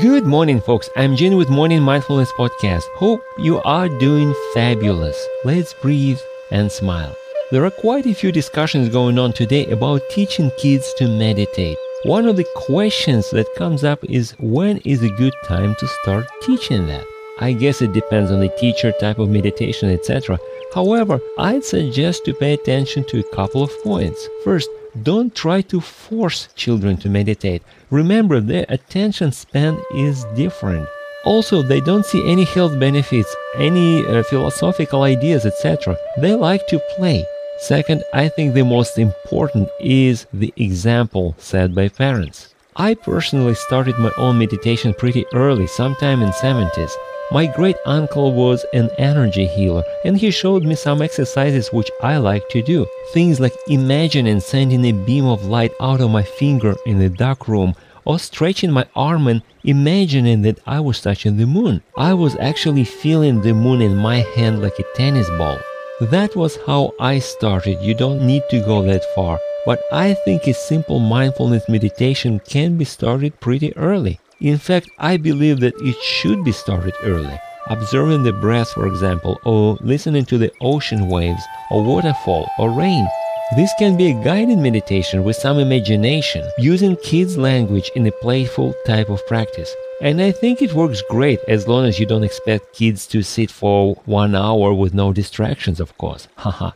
Good morning, folks. I'm Jin with Morning Mindfulness Podcast. Hope you are doing fabulous. Let's breathe and smile. There are quite a few discussions going on today about teaching kids to meditate. One of the questions that comes up is when is a good time to start teaching that? I guess it depends on the teacher, type of meditation, etc. However, I'd suggest to pay attention to a couple of points. First, don't try to force children to meditate. Remember, their attention span is different. Also, they don't see any health benefits, any uh, philosophical ideas, etc. They like to play. Second, I think the most important is the example set by parents. I personally started my own meditation pretty early, sometime in 70s. My great uncle was an energy healer and he showed me some exercises which I like to do. Things like imagining sending a beam of light out of my finger in the dark room or stretching my arm and imagining that I was touching the moon. I was actually feeling the moon in my hand like a tennis ball. That was how I started. You don't need to go that far. But I think a simple mindfulness meditation can be started pretty early. In fact, I believe that it should be started early. Observing the breath, for example, or listening to the ocean waves, or waterfall, or rain. This can be a guided meditation with some imagination, using kids' language in a playful type of practice. And I think it works great as long as you don't expect kids to sit for one hour with no distractions, of course. Haha.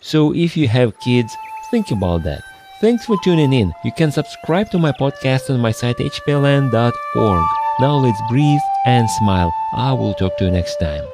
so if you have kids, think about that. Thanks for tuning in. You can subscribe to my podcast on my site hpln.org. Now let's breathe and smile. I will talk to you next time.